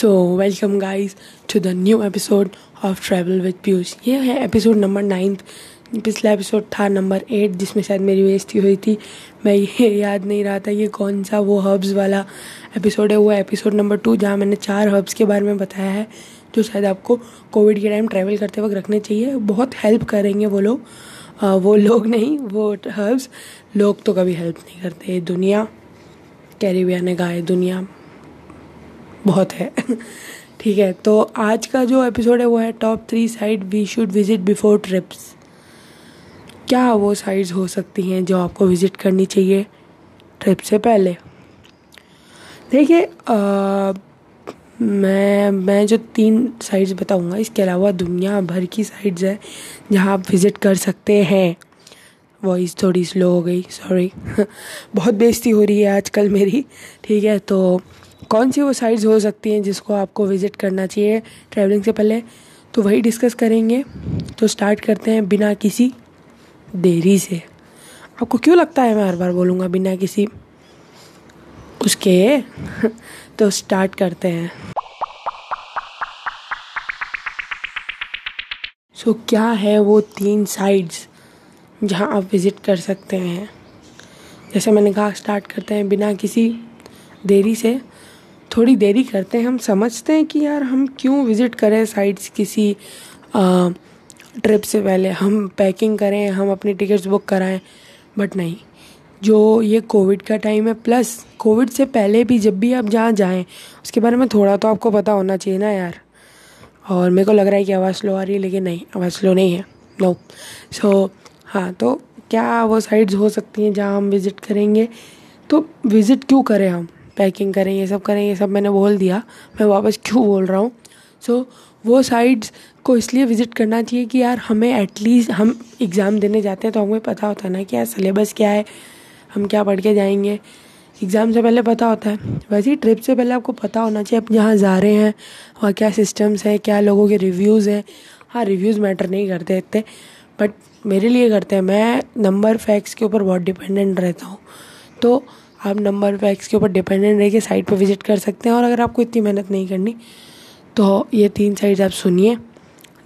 So welcome guys to the new episode of travel with Piyush ये है episode number ninth पिछला episode था number eight जिसमें शायद मेरी बेइज्जती हुई थी। मैं ये याद नहीं रहा था ये कौन सा वो हर्ब्स वाला एपिसोड है। वो एपिसोड नंबर टू जहाँ मैंने चार हर्ब्स के बारे में बताया है, जो शायद आपको कोविड के टाइम ट्रैवल करते वक्त रखने चाहिए। बहुत हेल्प करेंगे वो लोग। वो लोग नहीं, वो हर्ब्स लोग तो कभी हेल्प नहीं करते। दुनिया कैरिबिया ने कहा है दुनिया। बहुत है। ठीक है तो आज का जो एपिसोड है वो है top three site we should visit before trips क्या वो साइट्स हो सकती हैं जो आपको विज़िट करनी चाहिए ट्रिप से पहले? देखिए मैं मैं जो तीन साइट्स बताऊँगा, इसके अलावा दुनिया भर की साइट्स हैं जहाँ आप विज़िट कर सकते हैं। वॉइस थोड़ी स्लो हो गई सॉरी बहुत बेइज्जती हो रही है आजकल मेरी, ठीक है तो कौन सी वो साइट्स हो सकती हैं जिसको आपको विज़िट करना चाहिए ट्रैवलिंग से पहले? तो वही डिस्कस करेंगे। तो स्टार्ट करते हैं बिना किसी देरी से। आपको क्यों लगता है मैं हर बार बोलूँगा बिना किसी उसके? तो स्टार्ट करते हैं। सो so, क्या है वो तीन साइड्स जहाँ आप विज़िट कर सकते हैं? जैसे मैंने कहा स्टार्ट करते हैं बिना किसी देरी से। थोड़ी देरी करते हैं हम समझते हैं कि यार हम क्यों विज़िट करें साइट्स किसी आ, ट्रिप से पहले। हम पैकिंग करें हम अपनी टिकट्स बुक कराएँ बट नहीं। जो ये कोविड का टाइम है प्लस कोविड से पहले भी जब भी आप जहाँ जाएँ उसके बारे में थोड़ा तो आपको पता होना चाहिए ना यार। और मेरे को लग रहा है कि आवाज़ स्लो आ रही है लेकिन नहीं आवाज़ स्लो नहीं है। नो सो so, हाँ तो क्या वो साइट्स हो सकती हैं जहाँ हम विज़िट करेंगे? तो विज़िट क्यों करें हम? पैकिंग करें ये सब करें ये सब मैंने बोल दिया। मैं वापस क्यों बोल रहा हूँ? सो so, वो साइट्स को इसलिए विज़िट करना चाहिए कि यार हमें एटलीस्ट हम एग्ज़ाम देने जाते हैं तो हमें पता होता है ना कि यार सिलेबस क्या है हम क्या पढ़ के जाएँगे। एग्ज़ाम से पहले पता होता है। वैसे ही ट्रिप से पहले आपको पता होना चाहिए आप जहाँ जा रहे हैं वहाँ क्या सिस्टम्स है क्या लोगों के रिव्यूज़ हैं। हाँ रिव्यूज़ मैटर नहीं करते इतने बट मेरे लिए करते हैं। मैं नंबर फैक्ट्स के ऊपर बहुत डिपेंडेंट रहता हूँ। तो आप नंबर फैक्ट्स के ऊपर डिपेंडेंट रह के साइट पर विज़िट कर सकते हैं और अगर आपको इतनी मेहनत नहीं करनी तो ये तीन साइड्स आप सुनिए,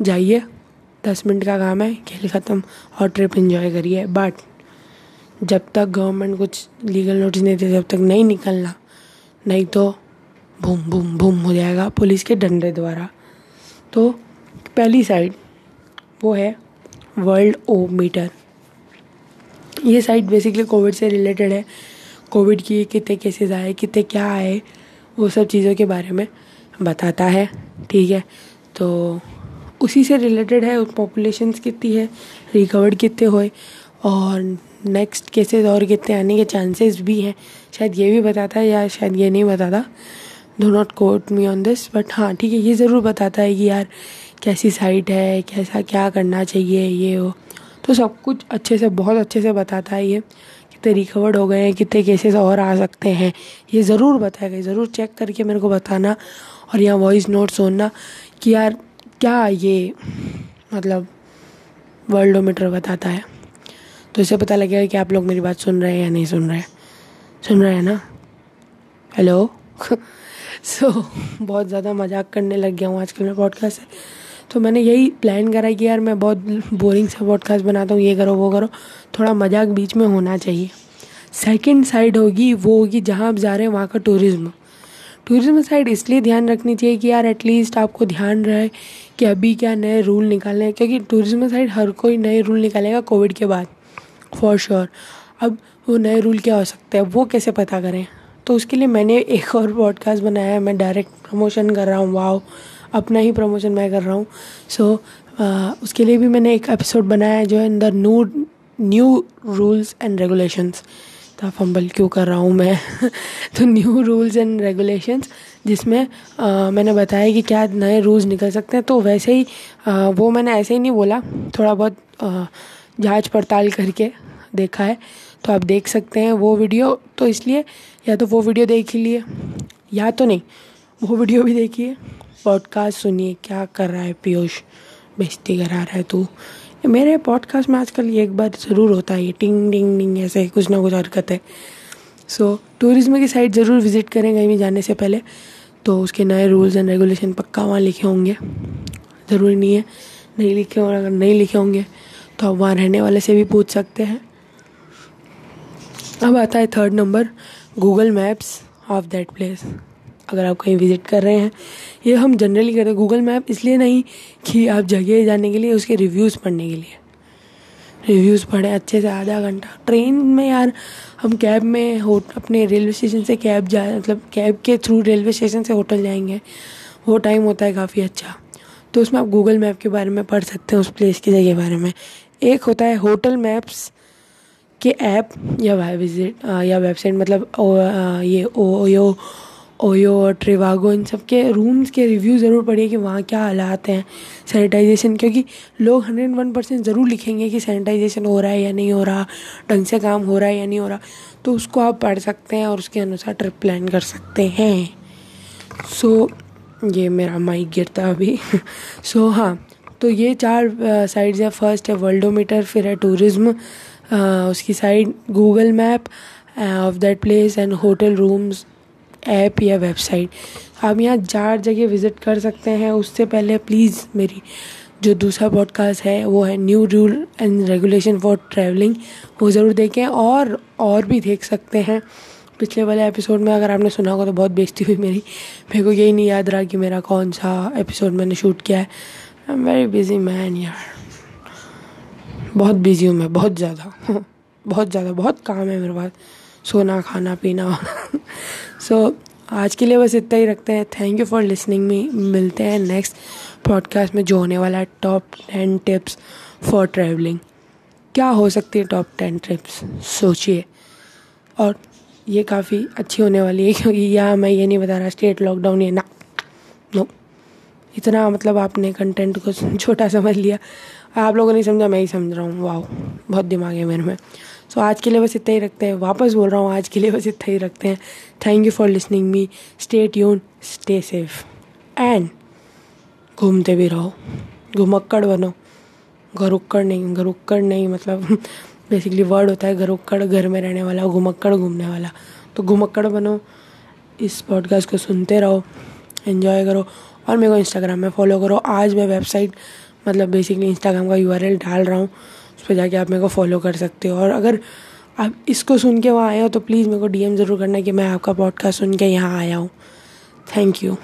जाइए, दस मिनट का काम है, खेल ख़त्म और ट्रिप इन्जॉय करिए। बट जब तक गवर्नमेंट कुछ लीगल नोटिस नहीं दे जब तक नहीं निकलना, नहीं तो भूम भूम भूम हो जाएगा पुलिस के डंडे द्वारा। तो पहली साइड वो है वर्ल्ड ओ मीटर ये साइट बेसिकली कोविड से रिलेटेड है। कोविड की कितने केसेस आए, कितने क्या आए, वो सब चीज़ों के बारे में बताता है, ठीक है? तो उसी से रिलेटेड है पॉपुलेशन कितनी है रिकवर्ड कितने हुए, और नेक्स्ट केसेस और कितने आने के चांसेस भी हैं। शायद ये भी बताता है या शायद ये नहीं बताता। Do not quote me on this but हाँ ठीक है, ये ज़रूर बताता है कि यार कैसी साइट है, कैसा क्या करना चाहिए, ये वो। तो सब कुछ अच्छे से, बहुत अच्छे से बताता है ये। कितने रिकवर्ड हो गए हैं कितने केसेस और आ सकते हैं। ये ज़रूर बताएगा ज़रूर चेक करके मेरे को बताना और यहाँ वॉइस नोट सुनना कि यार क्या ये मतलब वर्ल्डोमीटर बताता है। तो इससे पता लगेगा कि आप लोग मेरी बात सुन रहे हैं या नहीं सुन रहे हैं। सुन रहे हैं ना? हेलो सो so, बहुत ज़्यादा मज़ाक करने लग गया हूँ आजकल मैं पॉडकास्ट से। तो मैंने यही प्लान करा कि यार मैं बहुत बोरिंग सा पॉडकास्ट बनाता हूँ, ये करो, वो करो। थोड़ा मज़ाक बीच में होना चाहिए। सेकंड साइड होगी वो होगी जहाँ आप जा रहे हैं, वहाँ का टूरिज़्म टूरिज़्म साइड इसलिए ध्यान रखनी चाहिए कि यार एटलीस्ट आपको ध्यान रहे कि अभी क्या नए रूल निकालने हैं, क्योंकि टूरिज़्म साइड हर कोई नए रूल निकालेगा कोविड के बाद फॉर श्योर sure. अब वो नए रूल क्या हो सकते हैं, वो कैसे पता करें? तो उसके लिए मैंने एक और पॉडकास्ट बनाया है, मैं डायरेक्ट प्रमोशन कर रहा हूँ वाओ अपना ही प्रमोशन मैं कर रहा हूँ। सो so, उसके लिए भी मैंने एक एपिसोड बनाया है जो है in the new new rules and regulations था फंबल क्यों कर रहा हूँ मैं? तो न्यू रूल्स एंड रेगुलेशंस जिसमें मैंने बताया कि क्या नए रूल्स निकल सकते हैं। तो वैसे ही आ, वो मैंने ऐसे ही नहीं बोला थोड़ा बहुत जाँच पड़ताल करके देखा है। तो आप देख सकते हैं वो वीडियो। तो इसलिए या तो वो वीडियो देख लिए या तो नहीं वो वीडियो भी देखिए। पॉडकास्ट सुनिए, क्या कर रहा है पीयूष? बेइज्जती करा रहा है तू। मेरे पॉडकास्ट में आजकल ये एक बार ज़रूर होता है, ये टिंग टिंग टिंग, ऐसे कुछ ना कुछ हरकत है। सो टूरिज़्म की साइट ज़रूर विज़िट करें कहीं भी जाने से पहले। तो उसके नए रूल्स एंड रेगुलेशन पक्का वहाँ लिखे होंगे। ज़रूरी नहीं है, नहीं लिखे और अगर नहीं लिखे होंगे तो आप वहाँ रहने वाले से भी पूछ सकते हैं। अब आता है third number Google maps of that place अगर आप कहीं विज़िट कर रहे हैं। ये हम जनरली करते हैं गूगल मैप इसलिए नहीं कि आप जगह जाने के लिए उसके रिव्यूज़ पढ़ने के लिए। रिव्यूज़ पढ़े अच्छे से आधा घंटा। ट्रेन में यार हम कैब में हो अपने रेलवे स्टेशन से कैब जाए मतलब कैब के थ्रू रेलवे स्टेशन से होटल जाएँगे। वो टाइम होता है काफ़ी अच्छा। तो उसमें आप गूगल मैप के बारे में पढ़ सकते हैं उस प्लेस की जगह के बारे में। एक होता है होटल मैप्स के ऐप या विज़िट या वेबसाइट मतलब ओ, आ, ये ओ ओयो ओयो और ट्रिवागो इन सब के रूम्स के रिव्यू ज़रूर पढ़िए कि वहाँ क्या हालात हैं सैनिटाइजेशन क्योंकि लोग हंड्रेड वन परसेंट ज़रूर लिखेंगे कि सैनिटाइजेशन हो रहा है या नहीं हो रहा ढंग से काम हो रहा है या नहीं हो रहा तो उसको आप पढ़ सकते हैं और उसके अनुसार ट्रिप प्लान कर सकते हैं। सो so, ये मेरा माइक गिरता अभी। सो so, हाँ तो ये चार साइड्स है। फ़र्स्ट है वर्ल्डोमीटर फिर है टूरिज़्म उसकी side Google map of that place and hotel rooms app या वेबसाइट। आप यहाँ चार जगह विज़िट कर सकते हैं। उससे पहले प्लीज़ मेरी जो दूसरा पॉडकास्ट है, वो है new rule and regulation for travelling वो ज़रूर देखें और और भी देख सकते हैं। पिछले वाले एपिसोड में अगर आपने सुना होगा तो बहुत बेइज्जती हुई मेरी। मेरे को यही नहीं याद रहा कि मेरा कौन सा एपिसोड मैंने शूट किया है। I am very busy man यार। बहुत बिज़ी हूँ मैं, बहुत ज़्यादा। बहुत ज़्यादा, बहुत काम है मेरे पास। सोना खाना पीना। सो so, आज के लिए बस इतना ही रखते हैं। Thank you for listening me मिलते हैं नेक्स्ट पॉडकास्ट में जो होने वाला है। Top ten tips for travelling क्या हो सकती है टॉप टेन टिप्स सोचिए। और ये काफ़ी अच्छी होने वाली है क्योंकि यहाँ मैं ये नहीं बता रहा स्टेट लॉकडाउन ये ना। नो इतना मतलब आपने कंटेंट को छोटा समझ लिया। आप लोगों ने समझा मैं ही समझ रहा हूँ। वाह बहुत दिमाग है मेरे में। सो आज के लिए बस इतना ही रखते हैं। वापस बोल रहा हूँ, आज के लिए बस इतना ही रखते हैं। Thank you for listening me stay tune stay safe and घूमते भी रहो। घुमक्कड़ बनो। घरुक्कड़ नहीं घरुक्कड़ नहीं मतलब बेसिकली वर्ड होता है घरुक्कड़, घर में रहने वाला, घुमक्कड़ घूमने वाला। तो घुमक्कड़ बनो। इस पॉडकास्ट को सुनते रहो। एंजॉय करो। और मेरे को इंस्टाग्राम में फॉलो करो। आज मैं वेबसाइट मतलब बेसिकली इंस्टाग्राम का URL डाल रहा हूँ। पर जाके आप मेरे को फॉलो कर सकते हो। और अगर आप इसको सुन के वहाँ आए हो तो प्लीज़ मेरे को डीएम ज़रूर करना कि मैं आपका पॉडकास्ट सुन के यहाँ आया हूँ। Thank you